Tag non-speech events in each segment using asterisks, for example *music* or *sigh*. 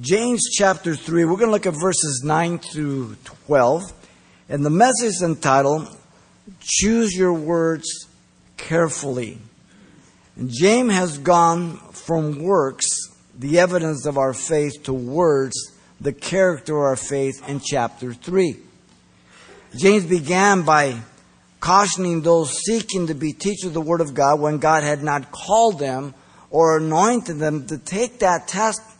James chapter 3, we're going to look at verses 9 through 12. And the message is entitled, Choose Your Words Carefully. And James has gone from works, the evidence of our faith, to words, the character of our faith, in chapter 3. James began by cautioning those seeking to be teachers of the Word of God when God had not called them or anointed them to take that task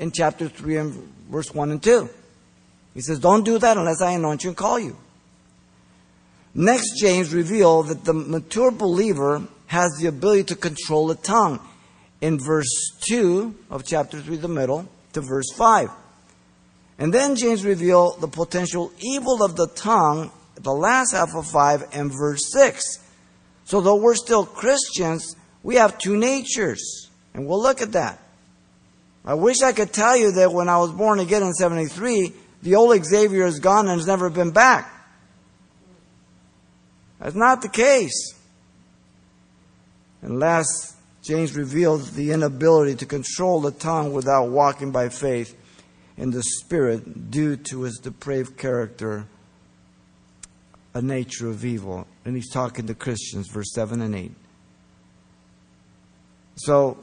in chapter 3 and verse 1 and 2. He says, Don't do that unless I anoint you and call you. Next, James revealed that the mature believer has the ability to control the tongue in verse 2 of chapter 3, the middle, to verse 5. And then James revealed the potential evil of the tongue, the last half of 5 and verse 6. So, though we're still Christians, we have two natures. And we'll look at that. I wish I could tell you that when I was born again in 73, the old Xavier is gone and has never been back. That's not the case. And last, James reveals the inability to control the tongue without walking by faith in the Spirit due to his depraved character, a nature of evil. And he's talking to Christians, verse 7 and 8. So,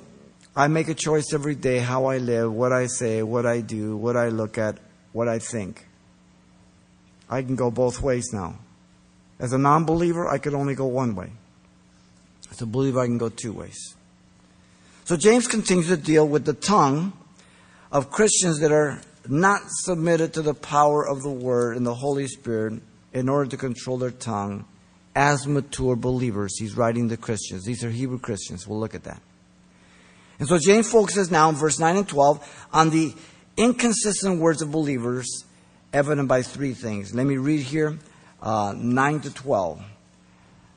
I make a choice every day how I live, what I say, what I do, what I look at, what I think. I can go both ways now. As a non believer, I could only go one way. As a believer, I can go two ways. So James continues to deal with the tongue of Christians that are not submitted to the power of the Word and the Holy Spirit in order to control their tongue as mature believers. He's writing to Christians. These are Hebrew Christians. We'll look at that. And so James focuses now in verse 9 and 12 on the inconsistent words of believers evident by three things. Let me read here uh, 9 to 12,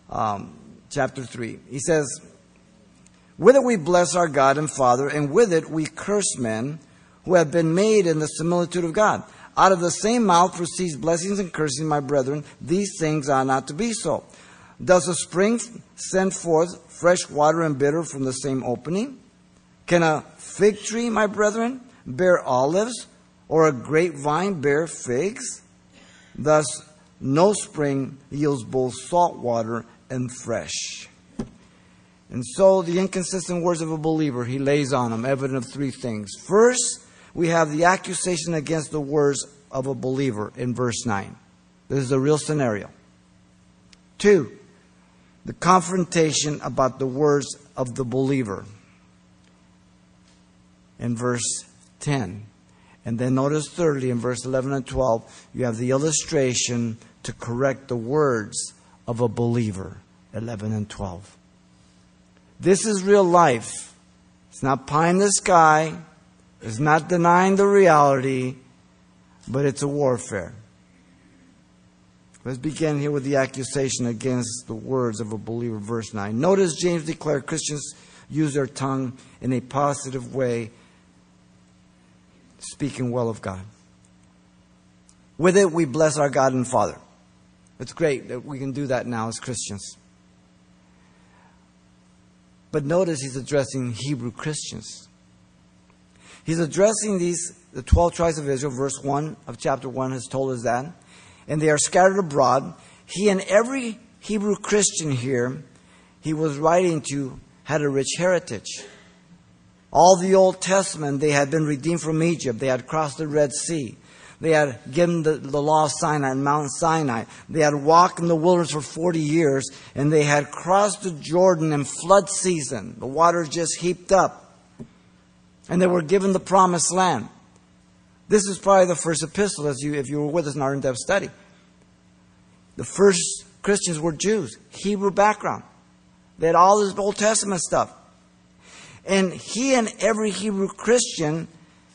um, chapter 3. He says, With it we bless our God and Father, and with it we curse men who have been made in the similitude of God. Out of the same mouth proceeds blessings and cursing, my brethren. These things are not to be so. Does a spring send forth fresh water and bitter from the same opening? Can a fig tree, my brethren, bear olives, or a grapevine bear figs? Thus, no spring yields both salt water and fresh. And so, the inconsistent words of a believer, he lays on them, evident of three things. First, we have the accusation against the words of a believer in verse 9. This is a real scenario. Two, the confrontation about the words of the believer in verse 10. And then notice thirdly in verse 11 and 12, you have the illustration to correct the words of a believer, 11 and 12. This is real life. It's not pie in the sky. It's not denying the reality, but it's a warfare. Let's begin here with the accusation against the words of a believer, verse 9. Notice James declared Christians use their tongue in a positive way speaking well of God. With it, we bless our God and Father. It's great that we can do that now as Christians. But notice he's addressing Hebrew Christians. He's addressing these, the 12 tribes of Israel, verse 1 of chapter 1 has told us that. And they are scattered abroad. He and every Hebrew Christian here, he was writing to, had a rich heritage. All the Old Testament, they had been redeemed from Egypt. They had crossed the Red Sea. They had given the, the law of Sinai and Mount Sinai. They had walked in the wilderness for 40 years, and they had crossed the Jordan in flood season. The water just heaped up. And they were given the promised land. This is probably the first epistle, as you, if you were with us in our in depth study. The first Christians were Jews, Hebrew background. They had all this Old Testament stuff. And he and every Hebrew Christian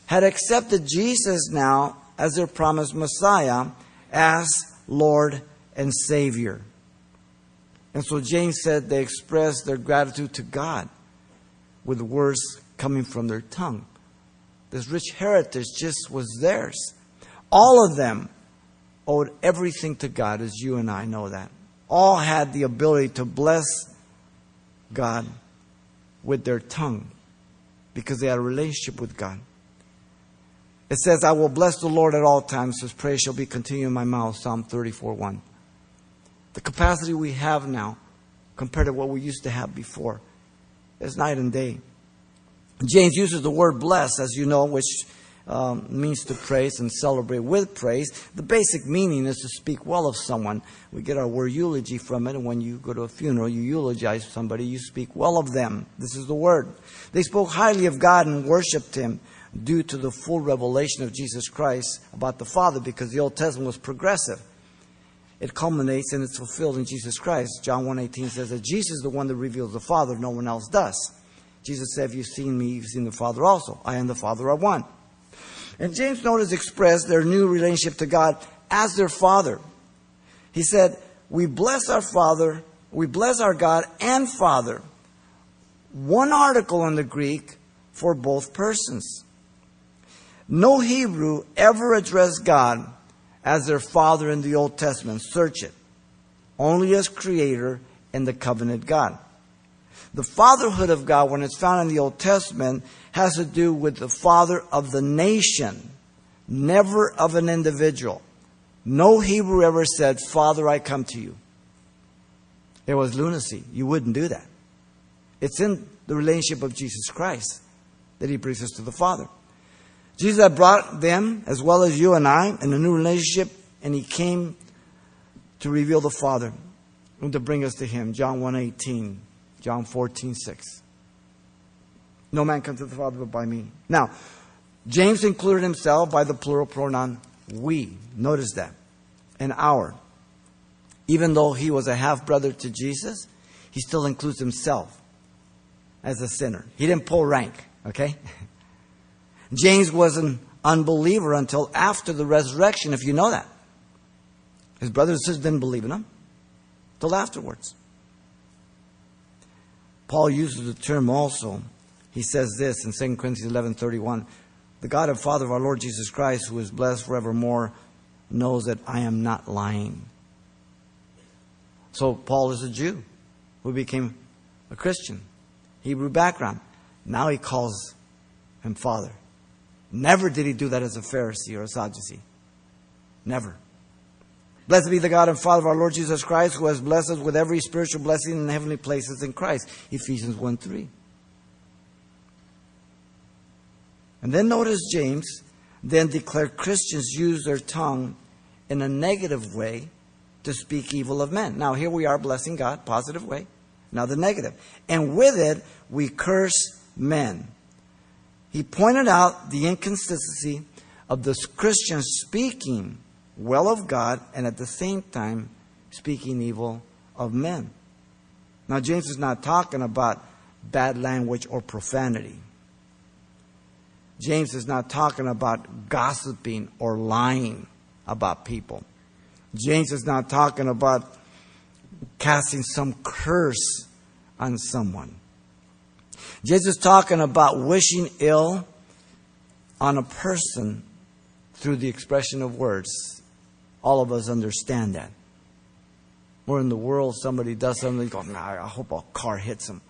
had accepted Jesus now as their promised Messiah, as Lord and Savior. And so James said they expressed their gratitude to God with words coming from their tongue. This rich heritage just was theirs. All of them owed everything to God, as you and I know that. All had the ability to bless God with their tongue because they had a relationship with God. It says, I will bless the Lord at all times. His praise shall be continued in my mouth. Psalm 34 1. The capacity we have now compared to what we used to have before is night and day. James uses the word bless, as you know, which um, means to praise and celebrate with praise. The basic meaning is to speak well of someone. We get our word eulogy from it, and when you go to a funeral, you eulogize somebody, you speak well of them. This is the word. They spoke highly of God and worshiped Him due to the full revelation of Jesus Christ about the Father, because the Old Testament was progressive. It culminates and it's fulfilled in Jesus Christ. John 1.18 says that Jesus is the one that reveals the Father, no one else does. Jesus said, If you've seen me, you've seen the Father also. I and the Father are one. And James notice expressed their new relationship to God as their Father. He said, We bless our Father, we bless our God and Father. One article in the Greek for both persons. No Hebrew ever addressed God as their Father in the Old Testament. Search it. Only as Creator and the covenant God. The fatherhood of God, when it's found in the Old Testament, has to do with the father of the nation, never of an individual. No Hebrew ever said, Father, I come to you. It was lunacy. You wouldn't do that. It's in the relationship of Jesus Christ that he brings us to the Father. Jesus had brought them, as well as you and I, in a new relationship, and he came to reveal the Father and to bring us to him. John 1.18, John 14.6. No man comes to the Father but by me. Now, James included himself by the plural pronoun we. Notice that. And our. Even though he was a half brother to Jesus, he still includes himself as a sinner. He didn't pull rank, okay? *laughs* James was an unbeliever until after the resurrection, if you know that. His brothers and sisters didn't believe in him until afterwards. Paul uses the term also. He says this in 2 Corinthians 11:31, "The God and Father of our Lord Jesus Christ, who is blessed forevermore, knows that I am not lying." So Paul is a Jew who became a Christian, Hebrew background. Now he calls him Father. Never did he do that as a Pharisee or a Sadducee. Never. Blessed be the God and Father of our Lord Jesus Christ, who has blessed us with every spiritual blessing in heavenly places in Christ. Ephesians 1 3. And then notice James then declared Christians use their tongue in a negative way to speak evil of men. Now, here we are blessing God, positive way. Now, the negative. And with it, we curse men. He pointed out the inconsistency of the Christians speaking well of God and at the same time speaking evil of men. Now, James is not talking about bad language or profanity. James is not talking about gossiping or lying about people. James is not talking about casting some curse on someone. James is talking about wishing ill on a person through the expression of words. All of us understand that. Or in the world, somebody does something, you go, nah, I hope a car hits him.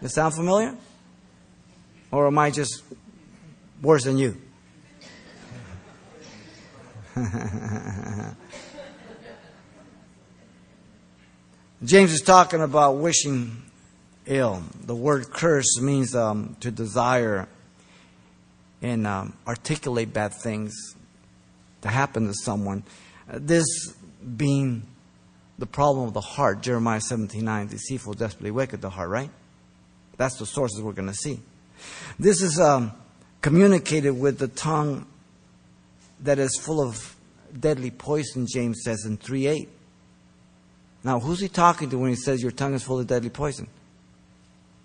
Does that sound familiar? Or am I just worse than you? *laughs* James is talking about wishing ill. The word curse means um, to desire and um, articulate bad things to happen to someone. Uh, this being the problem of the heart, Jeremiah 17 9, deceitful, desperately wicked, the heart, right? That's the sources we're going to see. This is um, communicated with the tongue that is full of deadly poison, James says in 3 8. Now, who's he talking to when he says your tongue is full of deadly poison?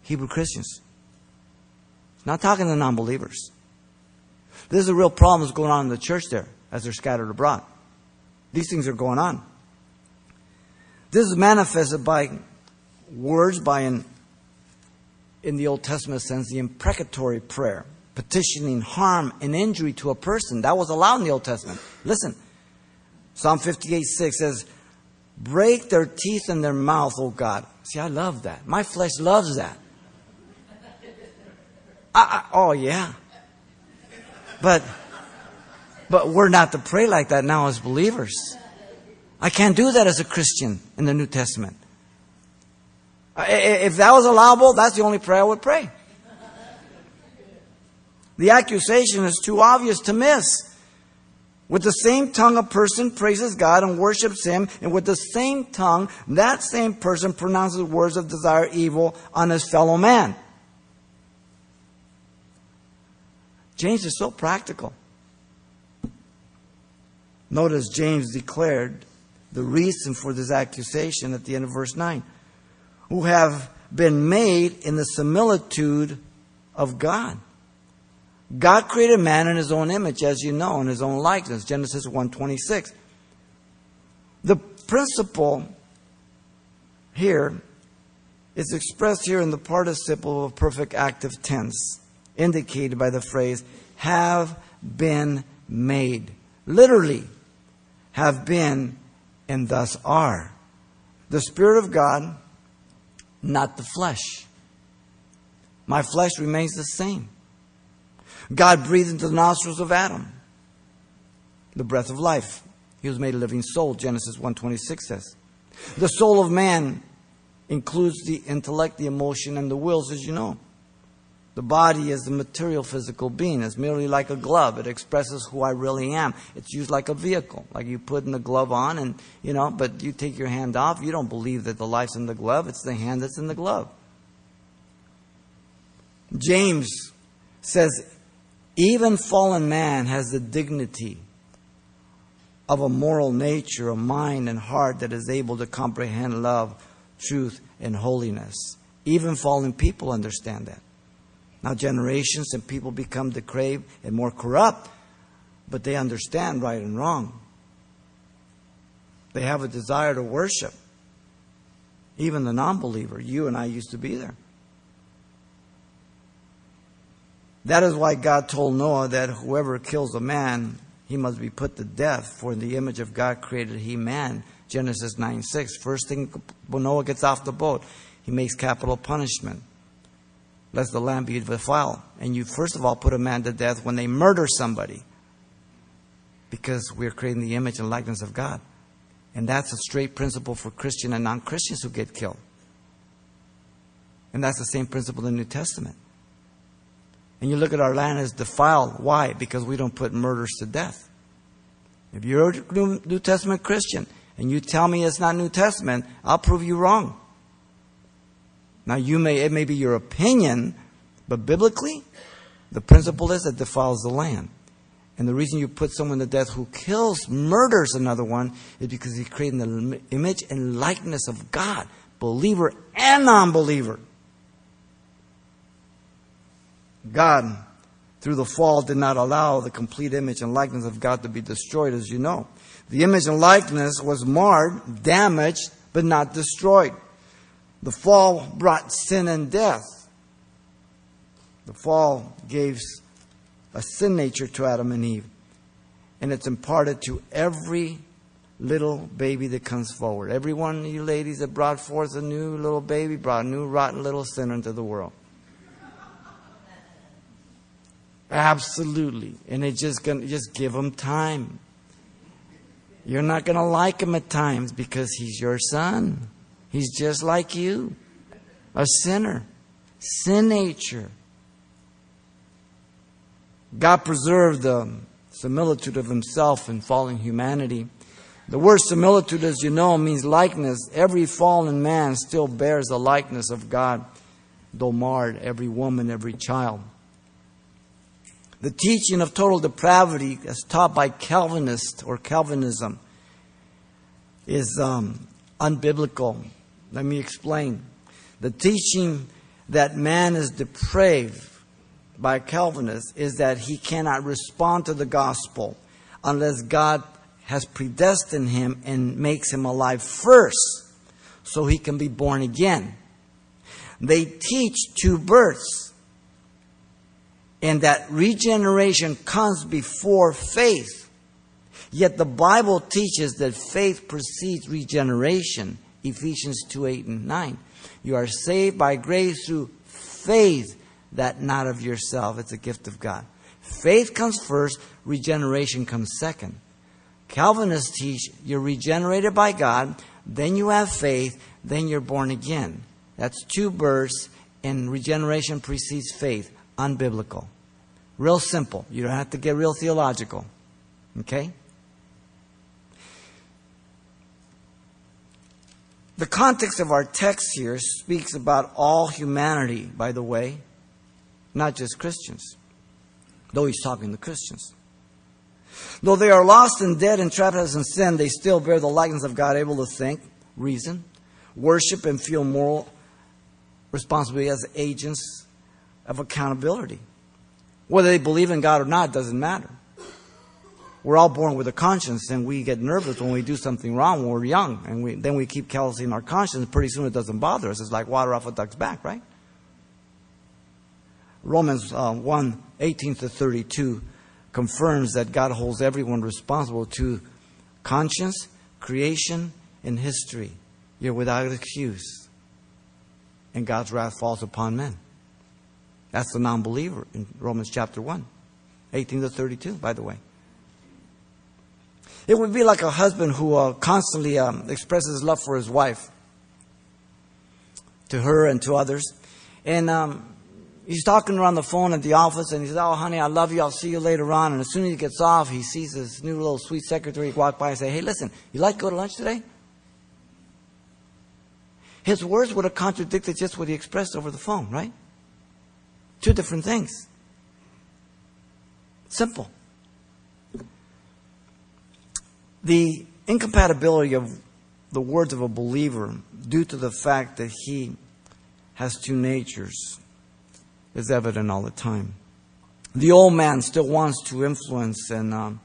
Hebrew Christians. Not talking to non believers. There's a real problem that's going on in the church there as they're scattered abroad. These things are going on. This is manifested by words by an, in the Old Testament sense, the imprecatory prayer, petitioning harm and injury to a person. That was allowed in the Old Testament. Listen, Psalm 58 6 says, Break their teeth in their mouth, O God. See, I love that. My flesh loves that. I, I, oh, yeah. But, but we're not to pray like that now as believers. I can't do that as a Christian in the New Testament. Uh, if that was allowable, that's the only prayer I would pray. The accusation is too obvious to miss. With the same tongue, a person praises God and worships Him, and with the same tongue, that same person pronounces words of desire evil on his fellow man. James is so practical. Notice James declared the reason for this accusation at the end of verse 9 who have been made in the similitude of God. God created man in his own image, as you know, in his own likeness. Genesis 1:26. The principle here is expressed here in the participle of perfect active tense, indicated by the phrase have been made. Literally, have been and thus are. The Spirit of God, not the flesh. My flesh remains the same. God breathed into the nostrils of Adam the breath of life. He was made a living soul, Genesis 1:26 says. The soul of man includes the intellect, the emotion, and the wills, as you know. The body is the material physical being. It's merely like a glove. It expresses who I really am. It's used like a vehicle. Like you put the glove on and, you know, but you take your hand off. You don't believe that the life's in the glove. It's the hand that's in the glove. James says, even fallen man has the dignity of a moral nature, a mind and heart that is able to comprehend love, truth, and holiness. Even fallen people understand that. Now, generations and people become depraved and more corrupt, but they understand right and wrong. They have a desire to worship. Even the non believer, you and I used to be there. That is why God told Noah that whoever kills a man, he must be put to death, for in the image of God created he man. Genesis 9 6. First thing when Noah gets off the boat, he makes capital punishment. Lest the land be defiled. And you first of all put a man to death when they murder somebody. Because we're creating the image and likeness of God. And that's a straight principle for Christian and non Christians who get killed. And that's the same principle in the New Testament. And you look at our land as defiled. Why? Because we don't put murders to death. If you're a New Testament Christian and you tell me it's not New Testament, I'll prove you wrong. Now you may it may be your opinion, but biblically, the principle is that defiles the land. And the reason you put someone to death who kills, murders another one, is because he's creating the image and likeness of God, believer and non believer. God, through the fall, did not allow the complete image and likeness of God to be destroyed, as you know. The image and likeness was marred, damaged, but not destroyed. The fall brought sin and death. The fall gave a sin nature to Adam and Eve, and it's imparted to every little baby that comes forward. Every one of you ladies that brought forth a new little baby brought a new rotten little sinner into the world. Absolutely. And it's just gonna just give him time. You're not gonna like him at times because he's your son. He's just like you. A sinner. Sin nature. God preserved the similitude of himself in fallen humanity. The word similitude, as you know, means likeness. Every fallen man still bears the likeness of God, though marred, every woman, every child. The teaching of total depravity, as taught by Calvinists or Calvinism, is um, unbiblical. Let me explain. The teaching that man is depraved by Calvinists is that he cannot respond to the gospel unless God has predestined him and makes him alive first so he can be born again. They teach two births and that regeneration comes before faith. Yet the Bible teaches that faith precedes regeneration. Ephesians 2 8 and 9. You are saved by grace through faith, that not of yourself. It's a gift of God. Faith comes first, regeneration comes second. Calvinists teach you're regenerated by God, then you have faith, then you're born again. That's two births, and regeneration precedes faith. Unbiblical. Real simple. You don't have to get real theological. Okay? The context of our text here speaks about all humanity, by the way, not just Christians, though he's talking to Christians. Though they are lost and dead and trapped in sin, they still bear the likeness of God, able to think, reason, worship, and feel moral responsibility as agents of accountability. Whether they believe in God or not doesn't matter. We're all born with a conscience, and we get nervous when we do something wrong when we're young, and we, then we keep callousing our conscience, pretty soon it doesn't bother us. It's like water off a duck's back, right? Romans uh, 1 18 to 32 confirms that God holds everyone responsible to conscience, creation, and history. You're without excuse. And God's wrath falls upon men. That's the non believer in Romans chapter 1, 18 to 32, by the way. It would be like a husband who uh, constantly um, expresses love for his wife to her and to others. And um, he's talking around the phone at the office and he says, Oh, honey, I love you. I'll see you later on. And as soon as he gets off, he sees his new little sweet secretary walk by and say, Hey, listen, you like to go to lunch today? His words would have contradicted just what he expressed over the phone, right? Two different things. Simple. The incompatibility of the words of a believer due to the fact that he has two natures is evident all the time. The old man still wants to influence and um,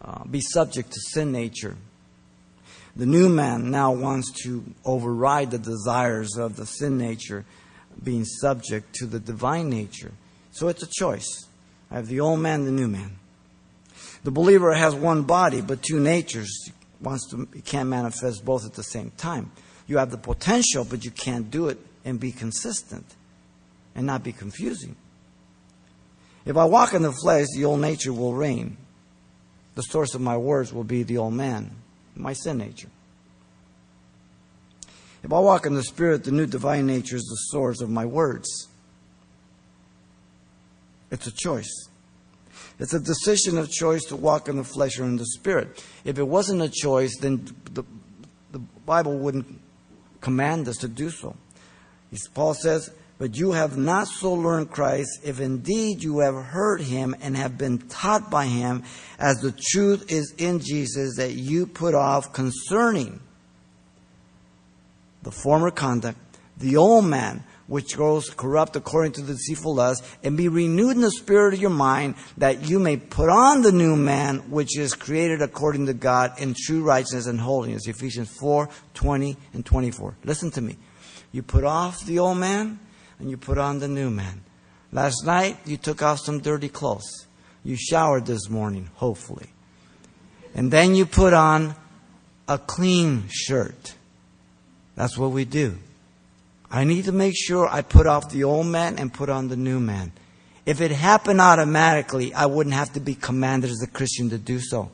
uh, be subject to sin nature. The new man now wants to override the desires of the sin nature, being subject to the divine nature. So it's a choice. I have the old man, the new man. The believer has one body, but two natures. Wants to, can't manifest both at the same time. You have the potential, but you can't do it and be consistent and not be confusing. If I walk in the flesh, the old nature will reign. The source of my words will be the old man, my sin nature. If I walk in the Spirit, the new divine nature is the source of my words. It's a choice. It's a decision of choice to walk in the flesh or in the Spirit. If it wasn't a choice, then the, the Bible wouldn't command us to do so. Paul says, but you have not so learned Christ, if indeed you have heard him and have been taught by him, as the truth is in Jesus, that you put off concerning the former conduct, the old man, which grows corrupt according to the deceitful lust, and be renewed in the spirit of your mind, that you may put on the new man, which is created according to God in true righteousness and holiness. Ephesians 4 20 and 24. Listen to me. You put off the old man, and you put on the new man. Last night, you took off some dirty clothes. You showered this morning, hopefully. And then you put on a clean shirt. That's what we do. I need to make sure I put off the old man and put on the new man. If it happened automatically, I wouldn't have to be commanded as a Christian to do so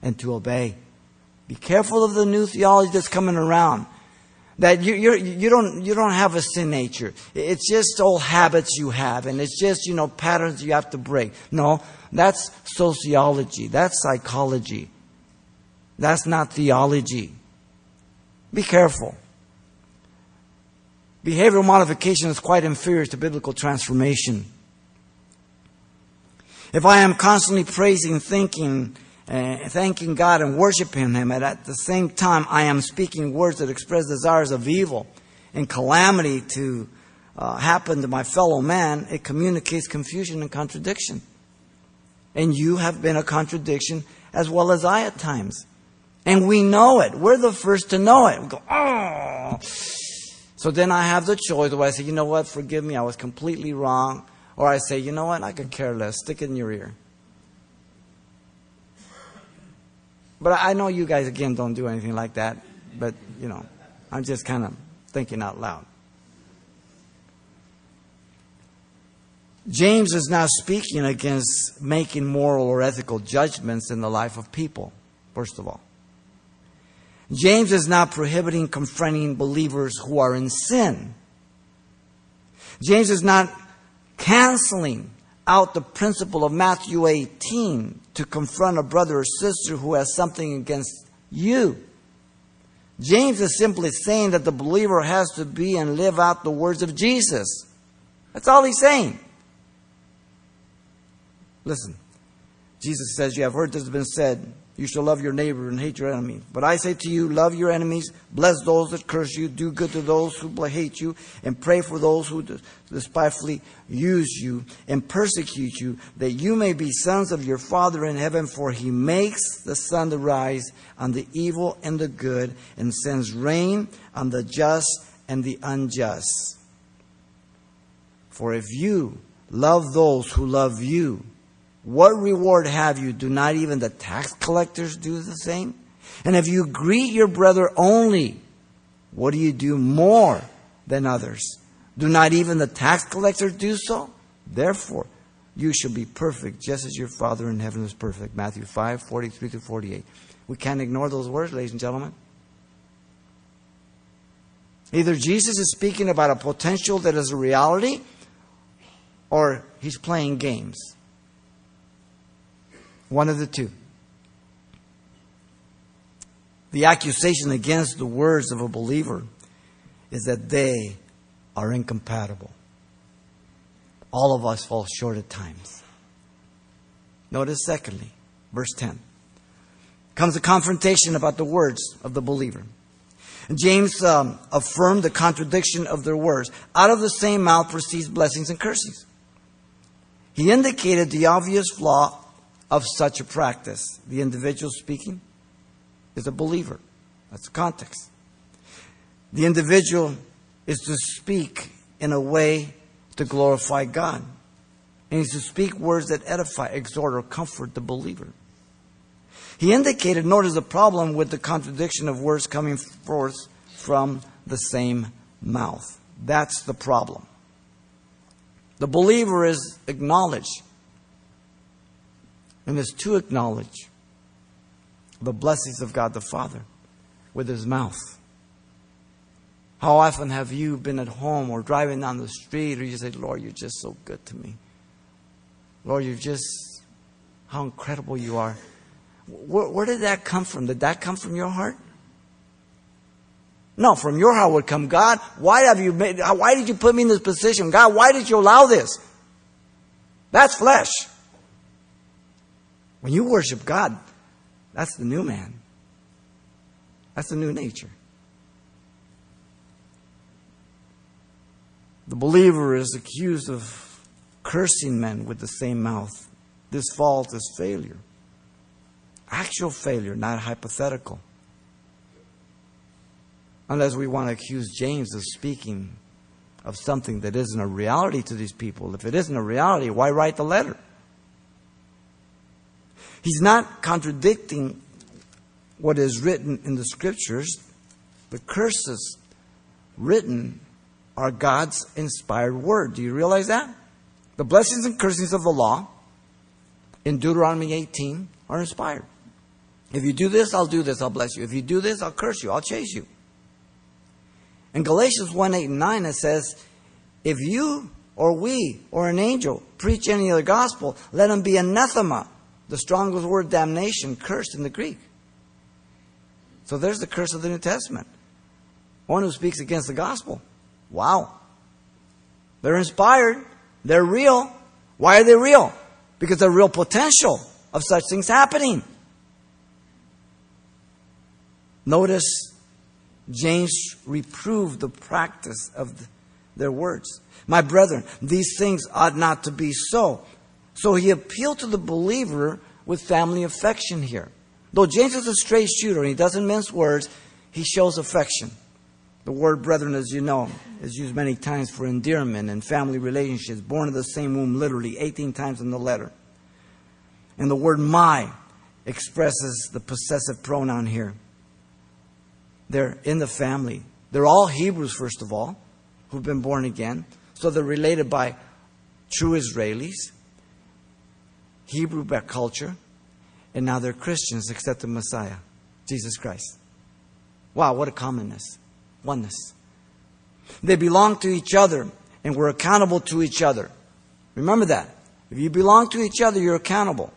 and to obey. Be careful of the new theology that's coming around. That you, you're, you, don't, you don't have a sin nature. It's just old habits you have, and it's just, you know, patterns you have to break. No, that's sociology. That's psychology. That's not theology. Be careful. Behavioral modification is quite inferior to biblical transformation. If I am constantly praising, thinking, uh, thanking God and worshiping Him, and at the same time I am speaking words that express desires of evil and calamity to uh, happen to my fellow man, it communicates confusion and contradiction. And you have been a contradiction as well as I at times. And we know it. We're the first to know it. We go, oh. So then I have the choice. Do I say, you know what, forgive me, I was completely wrong? Or I say, you know what, I could care less. Stick it in your ear. But I know you guys, again, don't do anything like that. But, you know, I'm just kind of thinking out loud. James is not speaking against making moral or ethical judgments in the life of people, first of all. James is not prohibiting confronting believers who are in sin. James is not canceling out the principle of Matthew 18 to confront a brother or sister who has something against you. James is simply saying that the believer has to be and live out the words of Jesus. That's all he's saying. Listen, Jesus says, You have heard this has been said, you shall love your neighbor and hate your enemy. But I say to you, love your enemies, bless those that curse you, do good to those who hate you, and pray for those who despitefully use you and persecute you, that you may be sons of your Father in heaven, for he makes the sun to rise on the evil and the good, and sends rain on the just and the unjust. For if you love those who love you, what reward have you? Do not even the tax collectors do the same? And if you greet your brother only, what do you do more than others? Do not even the tax collectors do so? Therefore, you shall be perfect, just as your Father in heaven is perfect. Matthew 5, 43 to 48. We can't ignore those words, ladies and gentlemen. Either Jesus is speaking about a potential that is a reality, or he's playing games. One of the two. The accusation against the words of a believer is that they are incompatible. All of us fall short at times. Notice, secondly, verse 10 comes a confrontation about the words of the believer. James um, affirmed the contradiction of their words. Out of the same mouth proceeds blessings and cursings. He indicated the obvious flaw of such a practice. The individual speaking is a believer. That's the context. The individual is to speak in a way to glorify God. And he's to speak words that edify, exhort, or comfort the believer. He indicated, notice the problem with the contradiction of words coming forth from the same mouth. That's the problem. The believer is acknowledged and is to acknowledge the blessings of God the Father with his mouth. How often have you been at home or driving down the street or you say, Lord, you're just so good to me? Lord, you're just, how incredible you are. Where, where, did that come from? Did that come from your heart? No, from your heart would come, God, why have you made, why did you put me in this position? God, why did you allow this? That's flesh. When you worship God, that's the new man. That's the new nature. The believer is accused of cursing men with the same mouth. This fault is failure. Actual failure, not hypothetical. Unless we want to accuse James of speaking of something that isn't a reality to these people. If it isn't a reality, why write the letter? He's not contradicting what is written in the scriptures. The curses written are God's inspired word. Do you realize that? The blessings and cursings of the law in Deuteronomy 18 are inspired. If you do this, I'll do this, I'll bless you. If you do this, I'll curse you, I'll chase you. In Galatians 1 8 and 9, it says, If you or we or an angel preach any other gospel, let him be anathema the strongest word damnation, cursed in the Greek. So there's the curse of the New Testament. One who speaks against the gospel. Wow. They're inspired. They're real. Why are they real? Because there's real potential of such things happening. Notice James reproved the practice of their words. My brethren, these things ought not to be so. So he appealed to the believer with family affection here. Though James is a straight shooter and he doesn't mince words, he shows affection. The word brethren, as you know, is used many times for endearment and family relationships, born of the same womb, literally 18 times in the letter. And the word my expresses the possessive pronoun here. They're in the family. They're all Hebrews, first of all, who've been born again. So they're related by true Israelis, Hebrew culture, and now they're Christians except the Messiah, Jesus Christ. Wow, what a commonness, oneness. They belong to each other, and we're accountable to each other. Remember that. If you belong to each other, you're accountable.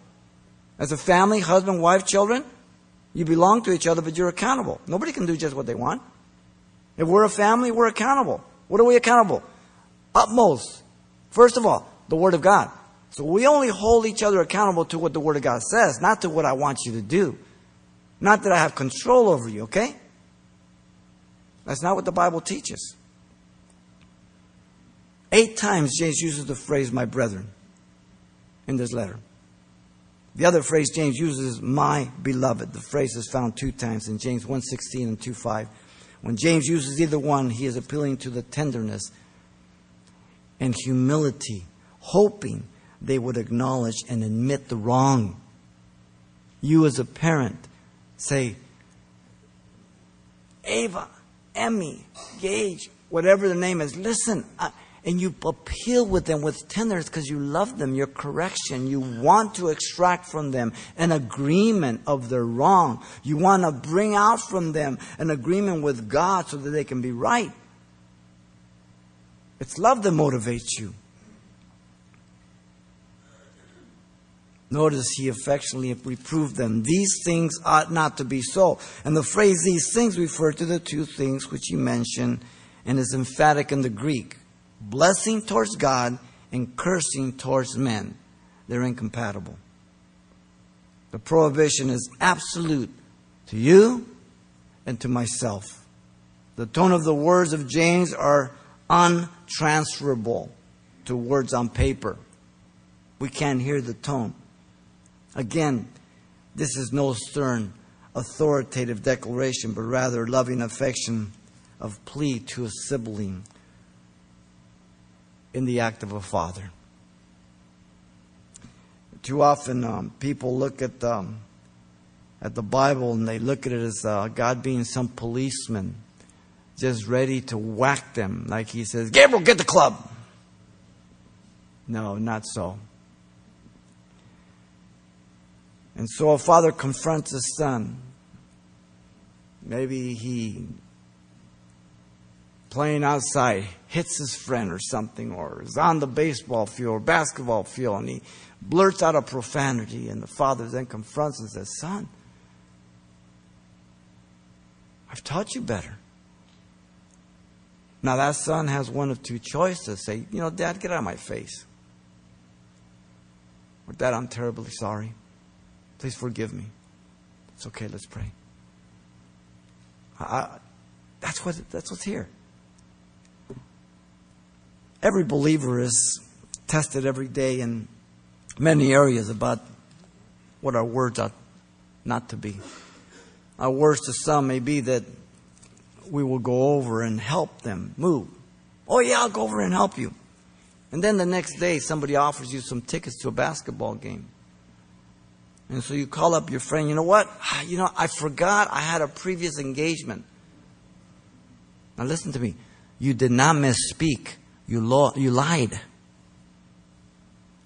As a family, husband, wife, children, you belong to each other, but you're accountable. Nobody can do just what they want. If we're a family, we're accountable. What are we accountable? Utmost. First of all, the Word of God. So we only hold each other accountable to what the Word of God says, not to what I want you to do. Not that I have control over you, okay? That's not what the Bible teaches. Eight times James uses the phrase, my brethren, in this letter. The other phrase James uses is my beloved. The phrase is found two times in James 1.16 and 2.5. When James uses either one, he is appealing to the tenderness and humility, hoping they would acknowledge and admit the wrong. You, as a parent, say, Ava, Emmy, Gage, whatever the name is, listen, I, and you appeal with them with tenderness because you love them, your correction. You want to extract from them an agreement of their wrong. You want to bring out from them an agreement with God so that they can be right. It's love that motivates you. Notice he affectionately reproved them. These things ought not to be so. And the phrase these things refer to the two things which he mentioned and is emphatic in the Greek blessing towards God and cursing towards men. They're incompatible. The prohibition is absolute to you and to myself. The tone of the words of James are untransferable to words on paper. We can't hear the tone. Again, this is no stern, authoritative declaration, but rather loving affection of plea to a sibling in the act of a father. Too often, um, people look at um, at the Bible and they look at it as uh, God being some policeman, just ready to whack them, like He says, "Gabriel, get the club." No, not so. And so a father confronts his son. Maybe he playing outside hits his friend or something, or is on the baseball field or basketball field, and he blurts out a profanity, and the father then confronts and says, Son, I've taught you better. Now that son has one of two choices. Say, you know, Dad, get out of my face. Or Dad, I'm terribly sorry. Please forgive me. It's okay, let's pray. I, that's, what, that's what's here. Every believer is tested every day in many areas about what our words ought not to be. Our words to some may be that we will go over and help them move. Oh, yeah, I'll go over and help you. And then the next day, somebody offers you some tickets to a basketball game. And so you call up your friend, you know what? Ah, you know, I forgot I had a previous engagement. Now listen to me. You did not misspeak. You, lo- you lied.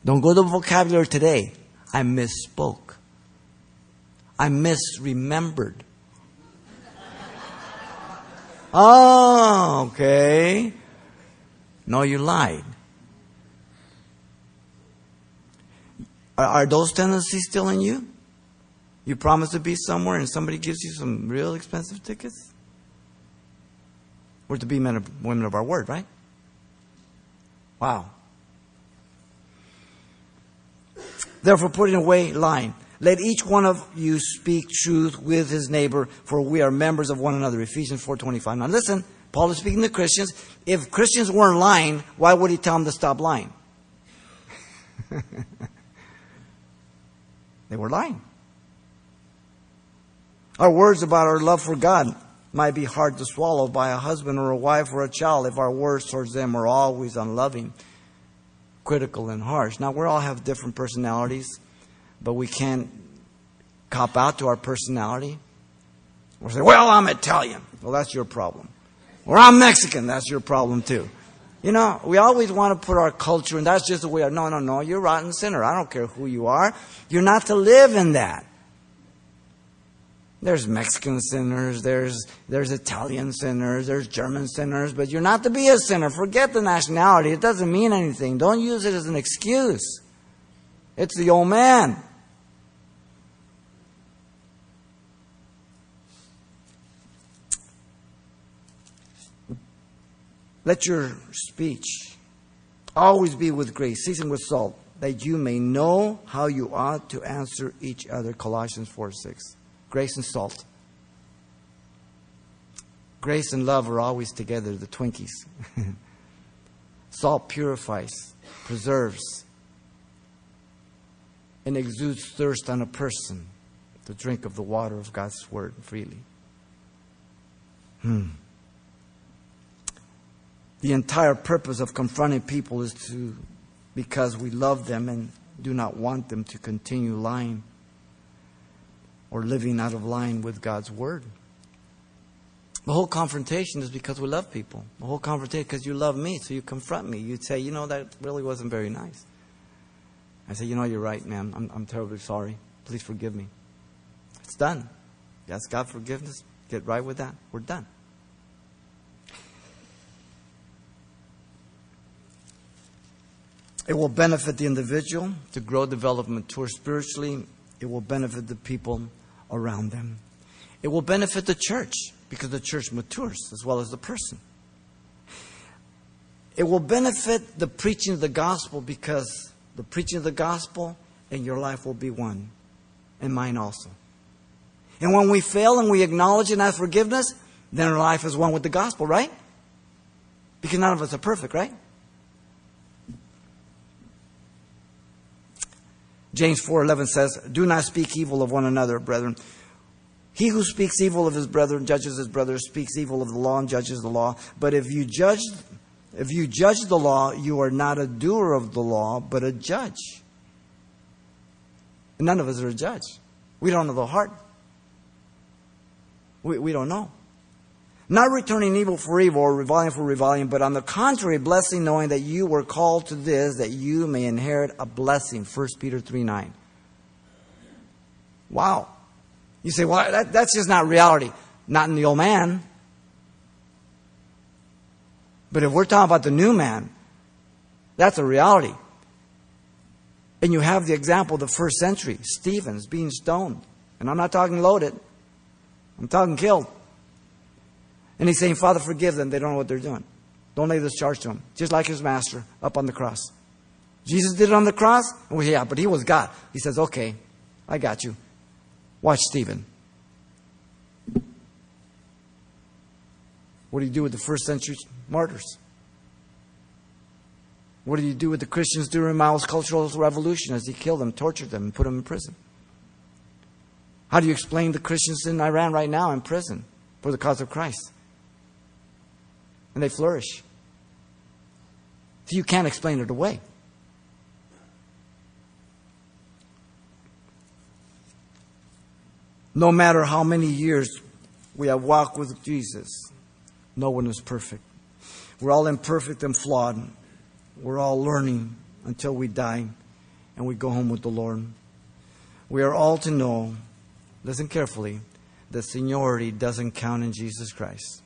Don't go to vocabulary today. I misspoke. I misremembered. *laughs* oh, okay. No, you lied. Are, are those tendencies still in you? You promise to be somewhere and somebody gives you some real expensive tickets? We're to be men of, women of our word, right? Wow. Therefore, putting away lying. Let each one of you speak truth with his neighbor, for we are members of one another. Ephesians 4.25. Now listen, Paul is speaking to Christians. If Christians weren't lying, why would he tell them to stop lying? *laughs* They were lying. Our words about our love for God might be hard to swallow by a husband or a wife or a child if our words towards them are always unloving, critical, and harsh. Now, we all have different personalities, but we can't cop out to our personality. Or say, well, I'm Italian. Well, that's your problem. Or I'm Mexican. That's your problem, too. You know, we always want to put our culture, and that's just the way. No, no, no. You're a rotten sinner. I don't care who you are. You're not to live in that. There's Mexican sinners, there's, there's Italian sinners, there's German sinners, but you're not to be a sinner. Forget the nationality. It doesn't mean anything. Don't use it as an excuse. It's the old man. Let your speech always be with grace, seasoned with salt, that you may know how you ought to answer each other. Colossians 4 6. Grace and salt. Grace and love are always together, the Twinkies. *laughs* salt purifies, preserves, and exudes thirst on a person to drink of the water of God's word freely. Hmm. The entire purpose of confronting people is to because we love them and do not want them to continue lying or living out of line with God's word. The whole confrontation is because we love people. The whole confrontation because you love me, so you confront me. You'd say, you know, that really wasn't very nice. I say, you know, you're right, man. I'm, I'm terribly sorry. Please forgive me. It's done. Ask God forgiveness. Get right with that. We're done. It will benefit the individual to grow, develop, mature spiritually. It will benefit the people around them. It will benefit the church because the church matures as well as the person. It will benefit the preaching of the gospel because the preaching of the gospel and your life will be one, and mine also. And when we fail and we acknowledge and ask forgiveness, then our life is one with the gospel, right? Because none of us are perfect, right? James 4:11 says, "Do not speak evil of one another, brethren. He who speaks evil of his brother and judges his brother speaks evil of the law and judges the law. But if you judge if you judge the law, you are not a doer of the law, but a judge." none of us are a judge. We don't know the heart. We, we don't know. Not returning evil for evil or reviling for reviling, but on the contrary, blessing, knowing that you were called to this, that you may inherit a blessing. 1 Peter 3 9. Wow. You say, well, that, that's just not reality. Not in the old man. But if we're talking about the new man, that's a reality. And you have the example of the first century Stephen's being stoned. And I'm not talking loaded, I'm talking killed. And he's saying, Father, forgive them. They don't know what they're doing. Don't lay this charge to them. Just like his master up on the cross. Jesus did it on the cross? Well, yeah, but he was God. He says, okay, I got you. Watch Stephen. What do you do with the first century martyrs? What do you do with the Christians during Mao's Cultural Revolution as he killed them, tortured them, and put them in prison? How do you explain the Christians in Iran right now in prison for the cause of Christ? And they flourish. So you can't explain it away. No matter how many years we have walked with Jesus, no one is perfect. We're all imperfect and flawed. We're all learning until we die and we go home with the Lord. We are all to know, listen carefully, that seniority doesn't count in Jesus Christ.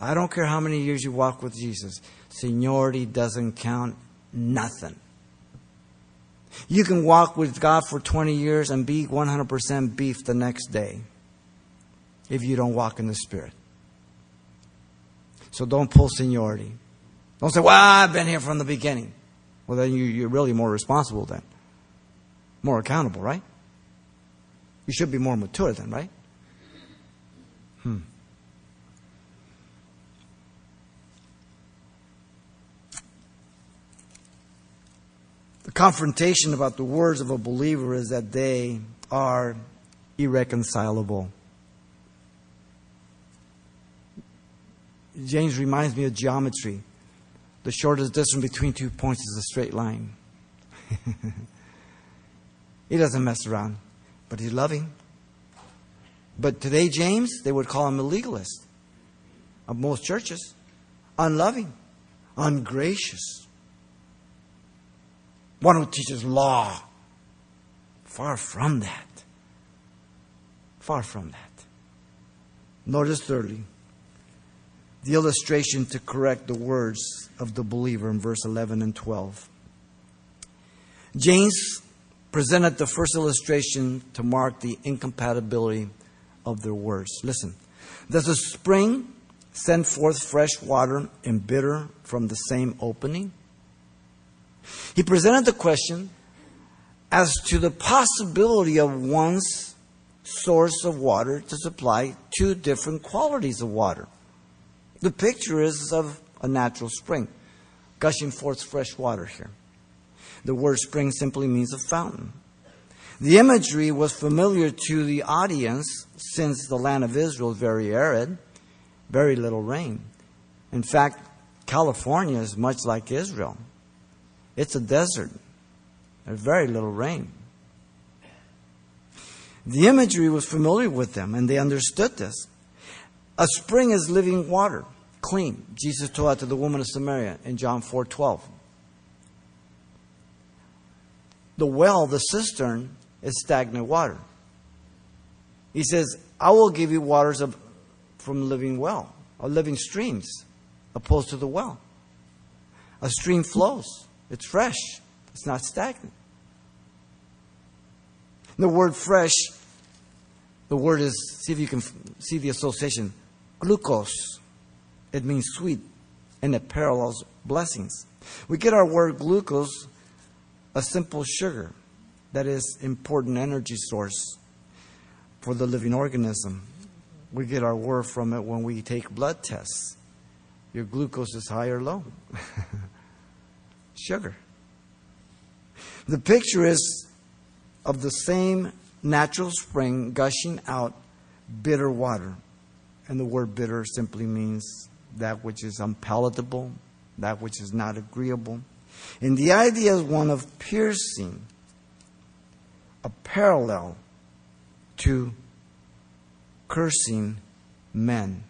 I don't care how many years you walk with Jesus, seniority doesn't count nothing. You can walk with God for 20 years and be 100% beef the next day if you don't walk in the Spirit. So don't pull seniority. Don't say, well, I've been here from the beginning. Well, then you, are really more responsible then. More accountable, right? You should be more mature then, right? Confrontation about the words of a believer is that they are irreconcilable. James reminds me of geometry. The shortest distance between two points is a straight line. *laughs* he doesn't mess around, but he's loving. But today, James, they would call him a legalist of most churches, unloving. ungracious, one who teaches law. Far from that. Far from that. Notice thirdly, the illustration to correct the words of the believer in verse 11 and 12. James presented the first illustration to mark the incompatibility of their words. Listen, does a spring send forth fresh water and bitter from the same opening? He presented the question as to the possibility of one's source of water to supply two different qualities of water. The picture is of a natural spring, gushing forth fresh water here. The word spring simply means a fountain. The imagery was familiar to the audience since the land of Israel is very arid, very little rain. In fact, California is much like Israel. It's a desert. There's very little rain. The imagery was familiar with them, and they understood this. A spring is living water, clean. Jesus told that to the woman of Samaria in John 4 12. The well, the cistern, is stagnant water. He says, I will give you waters of, from living well, or living streams, opposed to the well. A stream flows, it's fresh, it's not stagnant. The word fresh, the word is, see if you can see the association, glucose. It means sweet, and it parallels blessings. We get our word glucose, a simple sugar that is important energy source for the living organism. We get our word from it when we take blood tests. Your glucose is high or low. *laughs* Sugar. The picture is of the same natural spring gushing out bitter water. And the word bitter simply means that which is unpalatable, that which is not agreeable. And the idea is one of piercing, a parallel to cursing men.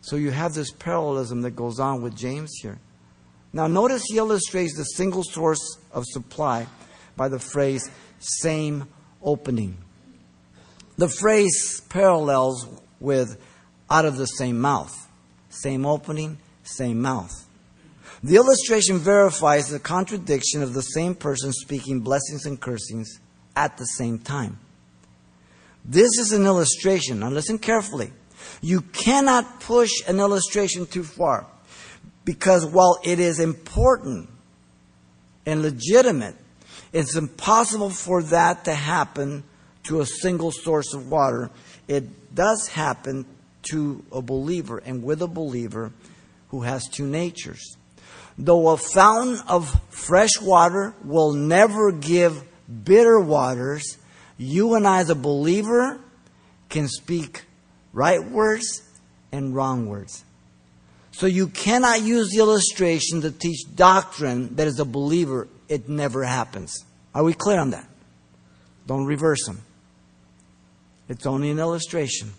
So you have this parallelism that goes on with James here. Now, notice he illustrates the single source of supply by the phrase same opening. The phrase parallels with out of the same mouth. Same opening, same mouth. The illustration verifies the contradiction of the same person speaking blessings and cursings at the same time. This is an illustration. Now listen carefully. You cannot push an illustration too far because while it is important and legitimate it's impossible for that to happen to a single source of water. It does happen to a believer and with a believer who has two natures. Though a fountain of fresh water will never give bitter waters, you and I, as a believer, can speak right words and wrong words. So you cannot use the illustration to teach doctrine that as a believer it never happens. Are we clear on that? Don't reverse them. It's only an illustration.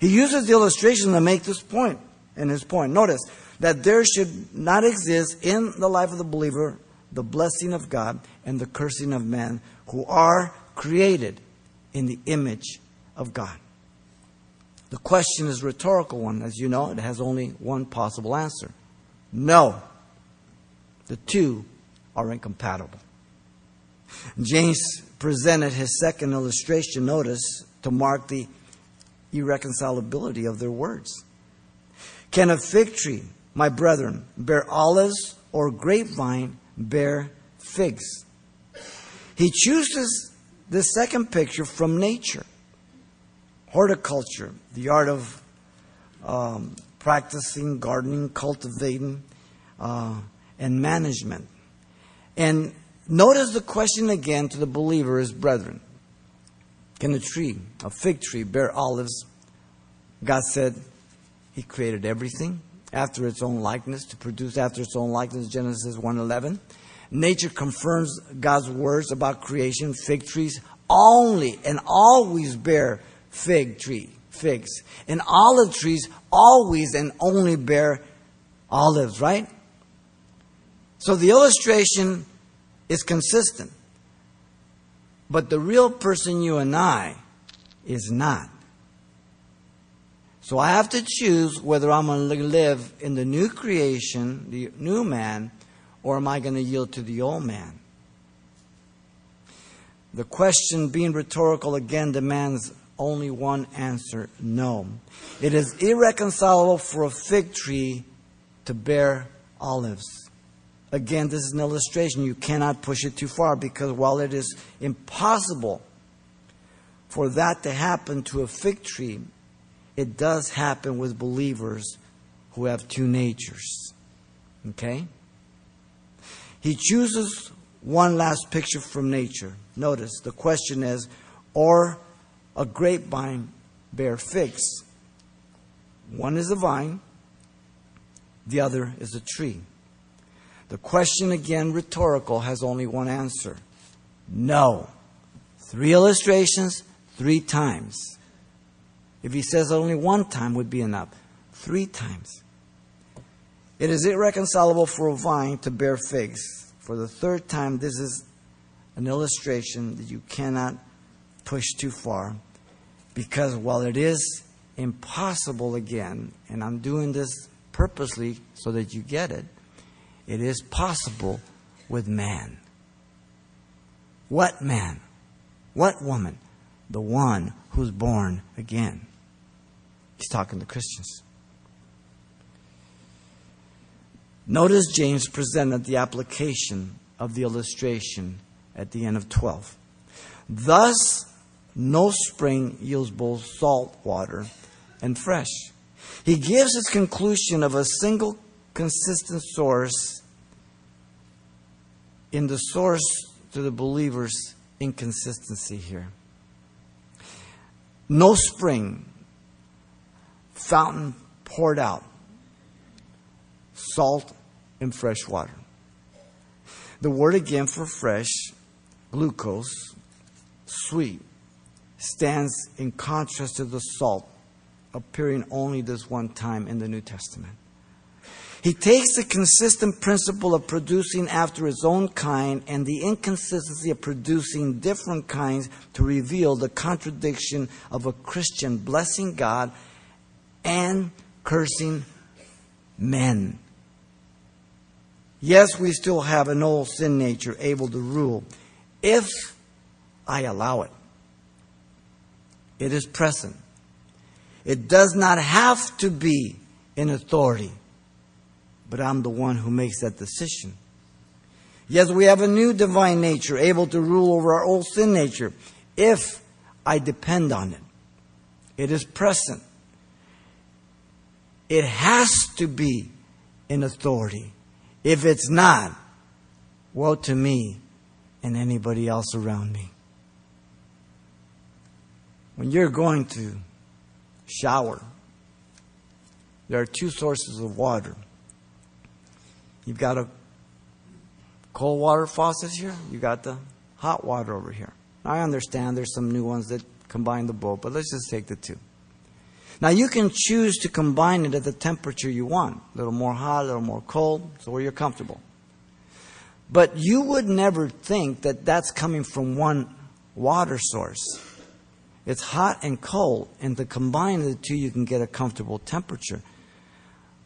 He uses the illustration to make this point. point and his point. Notice that there should not exist in the life of the believer the blessing of God and the cursing of man who are created in the image of God. The question is rhetorical one. As you know, it has only one possible answer. No. The two are incompatible. James presented his second illustration, notice, to mark the irreconcilability of their words. Can a fig tree, my brethren, bear olives or grapevine bear figs? He chooses the second picture from nature. Horticulture, the art of um, practicing gardening, cultivating, uh, and management. And notice the question again to the believer is brethren. Can a tree, a fig tree, bear olives? God said He created everything after its own likeness, to produce after its own likeness, Genesis 1.11. Nature confirms God's words about creation. Fig trees only and always bear fig tree, figs. And olive trees always and only bear olives, right? So the illustration is consistent. But the real person, you and I, is not. So I have to choose whether I'm going to live in the new creation, the new man, or am I going to yield to the old man? The question, being rhetorical, again demands only one answer no. It is irreconcilable for a fig tree to bear olives. Again, this is an illustration. You cannot push it too far because while it is impossible for that to happen to a fig tree, it does happen with believers who have two natures. Okay? He chooses one last picture from nature. Notice the question is, or a grapevine bear figs? One is a vine, the other is a tree. The question, again, rhetorical, has only one answer no. Three illustrations, three times. If he says only one time would be enough, three times. It is irreconcilable for a vine to bear figs. For the third time, this is an illustration that you cannot push too far because while it is impossible again, and I'm doing this purposely so that you get it, it is possible with man. What man? What woman? The one who's born again. He's talking to Christians. Notice James presented the application of the illustration at the end of 12. Thus, no spring yields both salt water and fresh. He gives his conclusion of a single consistent source in the source to the believer's inconsistency here. No spring, fountain poured out, salt and fresh water. The word again for fresh, glucose, sweet, stands in contrast to the salt appearing only this one time in the New Testament. He takes the consistent principle of producing after his own kind and the inconsistency of producing different kinds to reveal the contradiction of a Christian blessing God and cursing men. Yes, we still have an old sin nature able to rule if I allow it. It is present. It does not have to be in authority but I'm the one who makes that decision. Yes, we have a new divine nature able to rule over our old sin nature if I depend on it. It is present. It has to be in authority. If it's not, woe to me and anybody else around me. When you're going to shower, there are two sources of water You've got a cold water faucet here. you've got the hot water over here. I understand there's some new ones that combine the both, but let's just take the two. Now you can choose to combine it at the temperature you want, a little more hot, a little more cold, so where you're comfortable. But you would never think that that's coming from one water source. It's hot and cold, and to combine the two, you can get a comfortable temperature.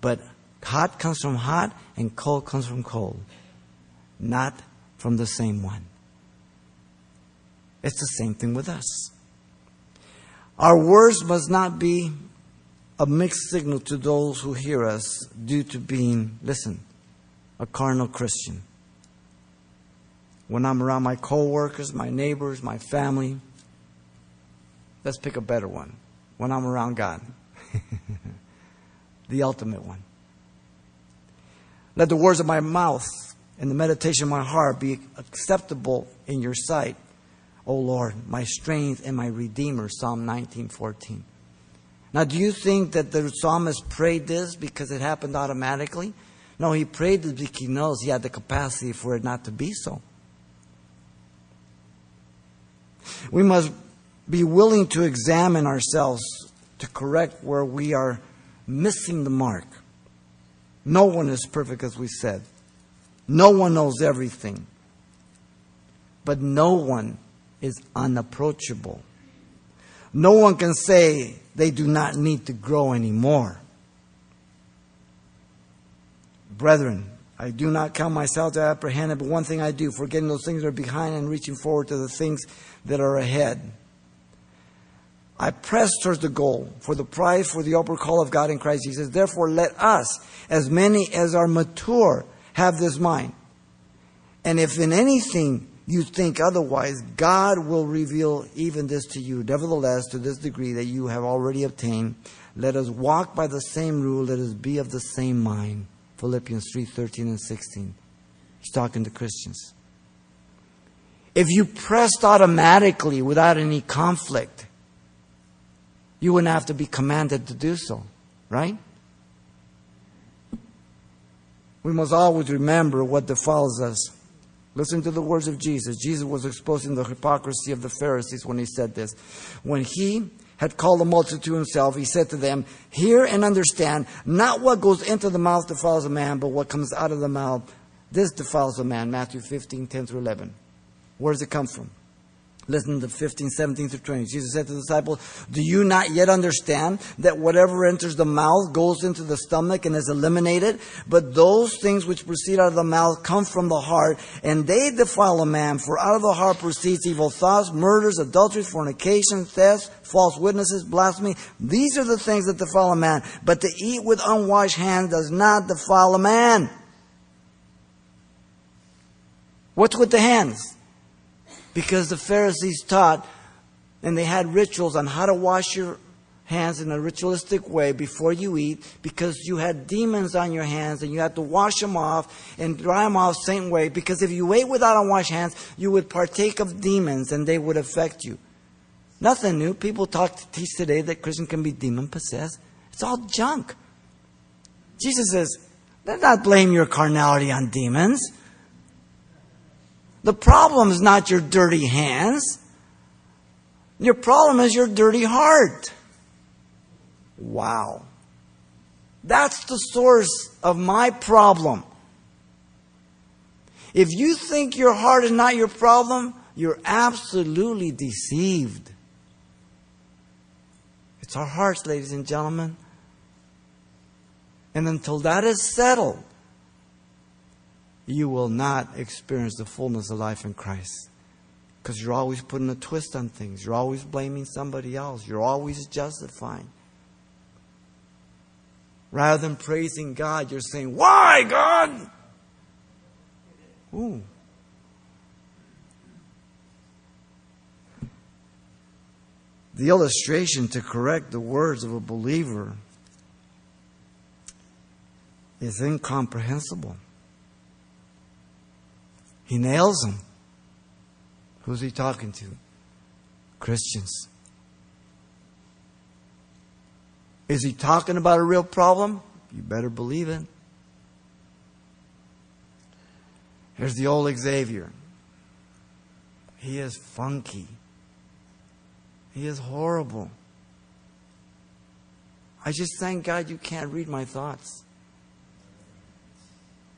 But Hot comes from hot and cold comes from cold, not from the same one. It's the same thing with us. Our words must not be a mixed signal to those who hear us due to being, listen, a carnal Christian. When I'm around my coworkers, my neighbors, my family, let's pick a better one. When I'm around God, *laughs* the ultimate one. Let the words of my mouth and the meditation of my heart be acceptable in your sight, O Lord, my strength and my redeemer. Psalm 19:14. Now, do you think that the psalmist prayed this because it happened automatically? No, he prayed this because he knows he had the capacity for it not to be so. We must be willing to examine ourselves to correct where we are missing the mark. No one is perfect, as we said. No one knows everything. But no one is unapproachable. No one can say they do not need to grow anymore. Brethren, I do not count myself to apprehend it, but one thing I do, forgetting those things that are behind and reaching forward to the things that are ahead. I press towards the goal for the prize for the upper call of God in Christ Jesus. Therefore, let us, as many as are mature, have this mind. And if in anything you think otherwise, God will reveal even this to you. Nevertheless, to this degree that you have already obtained, let us walk by the same rule, let us be of the same mind. Philippians 3 13 and 16. He's talking to Christians. If you pressed automatically without any conflict, you wouldn't have to be commanded to do so, right? We must always remember what defiles us. Listen to the words of Jesus. Jesus was exposing the hypocrisy of the Pharisees when he said this. When he had called the multitude to himself, he said to them, Hear and understand, not what goes into the mouth defiles a man, but what comes out of the mouth, this defiles a man. Matthew 15, 10 through 11. Where does it come from? Listen to 15, 17 through 20. Jesus said to the disciples, Do you not yet understand that whatever enters the mouth goes into the stomach and is eliminated? But those things which proceed out of the mouth come from the heart, and they defile a man. For out of the heart proceeds evil thoughts, murders, adulteries, fornication, thefts, false witnesses, blasphemy. These are the things that defile a man. But to eat with unwashed hands does not defile a man. What's with the hands? Because the Pharisees taught and they had rituals on how to wash your hands in a ritualistic way before you eat because you had demons on your hands and you had to wash them off and dry them off the same way because if you ate without unwashed hands you would partake of demons and they would affect you. Nothing new. People talk to teach today that christian can be demon possessed it's all junk. Jesus says let's not blame your carnality on demons the problem is not your dirty hands. Your problem is your dirty heart. Wow. That's the source of my problem. If you think your heart is not your problem, you're absolutely deceived. It's our hearts, ladies and gentlemen. And until that is settled, you will not experience the fullness of life in Christ. Because you're always putting a twist on things. You're always blaming somebody else. You're always justifying. Rather than praising God, you're saying, Why, God? Ooh. The illustration to correct the words of a believer is incomprehensible. He nails them. Who's he talking to? Christians. Is he talking about a real problem? You better believe it. Here's the old Xavier. He is funky. He is horrible. I just thank God you can't read my thoughts.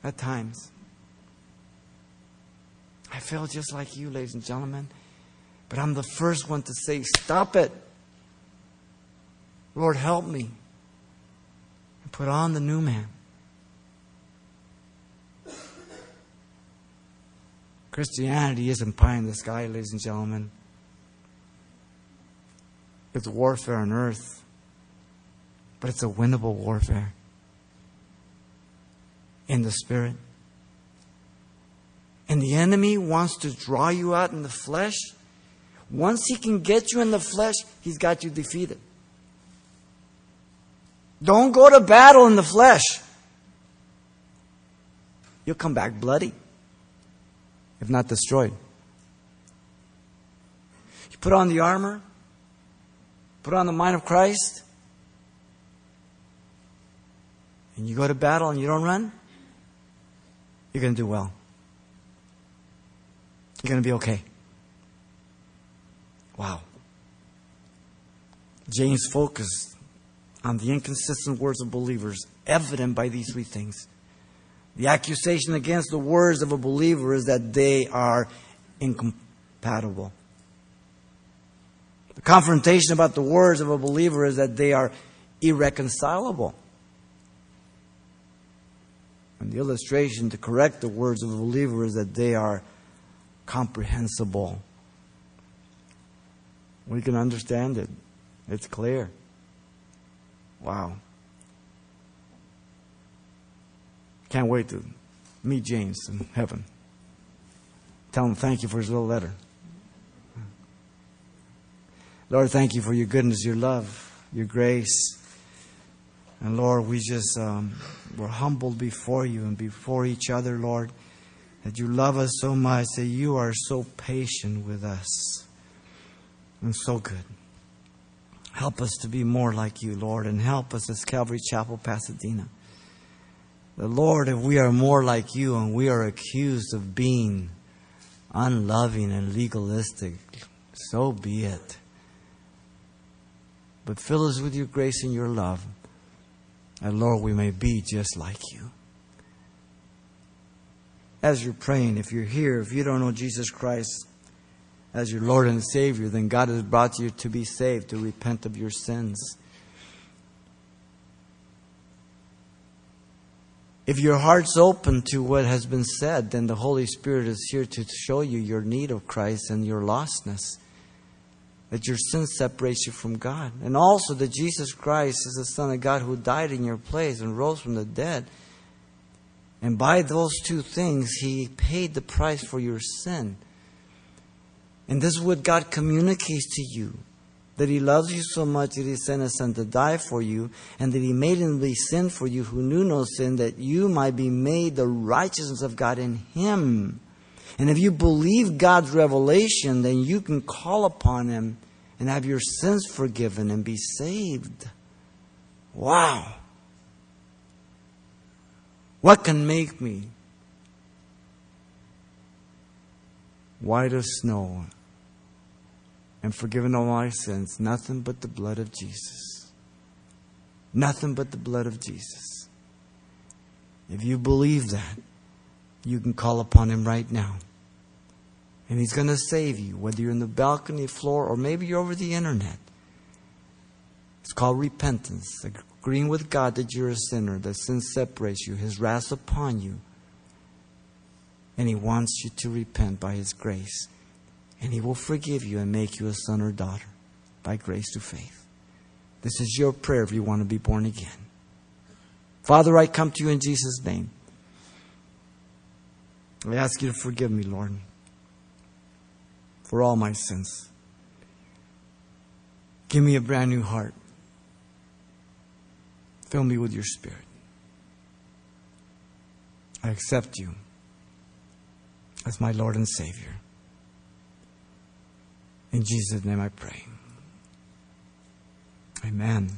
At times. I feel just like you, ladies and gentlemen. But I'm the first one to say, Stop it. Lord, help me. And put on the new man. Christianity isn't pie in the sky, ladies and gentlemen. It's warfare on earth, but it's a winnable warfare in the spirit and the enemy wants to draw you out in the flesh, once he can get you in the flesh, he's got you defeated. Don't go to battle in the flesh. You'll come back bloody, if not destroyed. You put on the armor, put on the mind of Christ, and you go to battle and you don't run, you're going to do well. You're going to be okay. Wow. James focused on the inconsistent words of believers evident by these three things. The accusation against the words of a believer is that they are incompatible. The confrontation about the words of a believer is that they are irreconcilable. And the illustration to correct the words of a believer is that they are comprehensible. We can understand it. It's clear. Wow. Can't wait to meet James in heaven. Tell him thank you for his little letter. Lord, thank you for your goodness, your love, your grace. And Lord, we just um, we're humbled before you and before each other, Lord, that you love us so much, that you are so patient with us and so good. Help us to be more like you, Lord, and help us as Calvary Chapel, Pasadena. The Lord, if we are more like you and we are accused of being unloving and legalistic, so be it. But fill us with your grace and your love. And Lord, we may be just like you. As you're praying, if you're here, if you don't know Jesus Christ as your Lord and Savior, then God has brought you to be saved, to repent of your sins. If your heart's open to what has been said, then the Holy Spirit is here to show you your need of Christ and your lostness that your sin separates you from God. And also that Jesus Christ is the Son of God who died in your place and rose from the dead. And by those two things, He paid the price for your sin. And this is what God communicates to you that He loves you so much that He sent His Son to die for you, and that He made Him be sin for you who knew no sin, that you might be made the righteousness of God in Him. And if you believe God's revelation, then you can call upon Him and have your sins forgiven and be saved. Wow. What can make me white as snow and forgiven all my sins? Nothing but the blood of Jesus. Nothing but the blood of Jesus. If you believe that, you can call upon Him right now. And He's going to save you, whether you're in the balcony floor or maybe you're over the internet. It's called repentance, agreeing with God that you're a sinner, that sin separates you, His wrath upon you. And He wants you to repent by His grace. And He will forgive you and make you a son or daughter by grace through faith. This is your prayer if you want to be born again. Father, I come to you in Jesus' name. I ask you to forgive me, Lord, for all my sins. Give me a brand new heart. Fill me with your spirit. I accept you as my Lord and Savior. In Jesus' name I pray. Amen.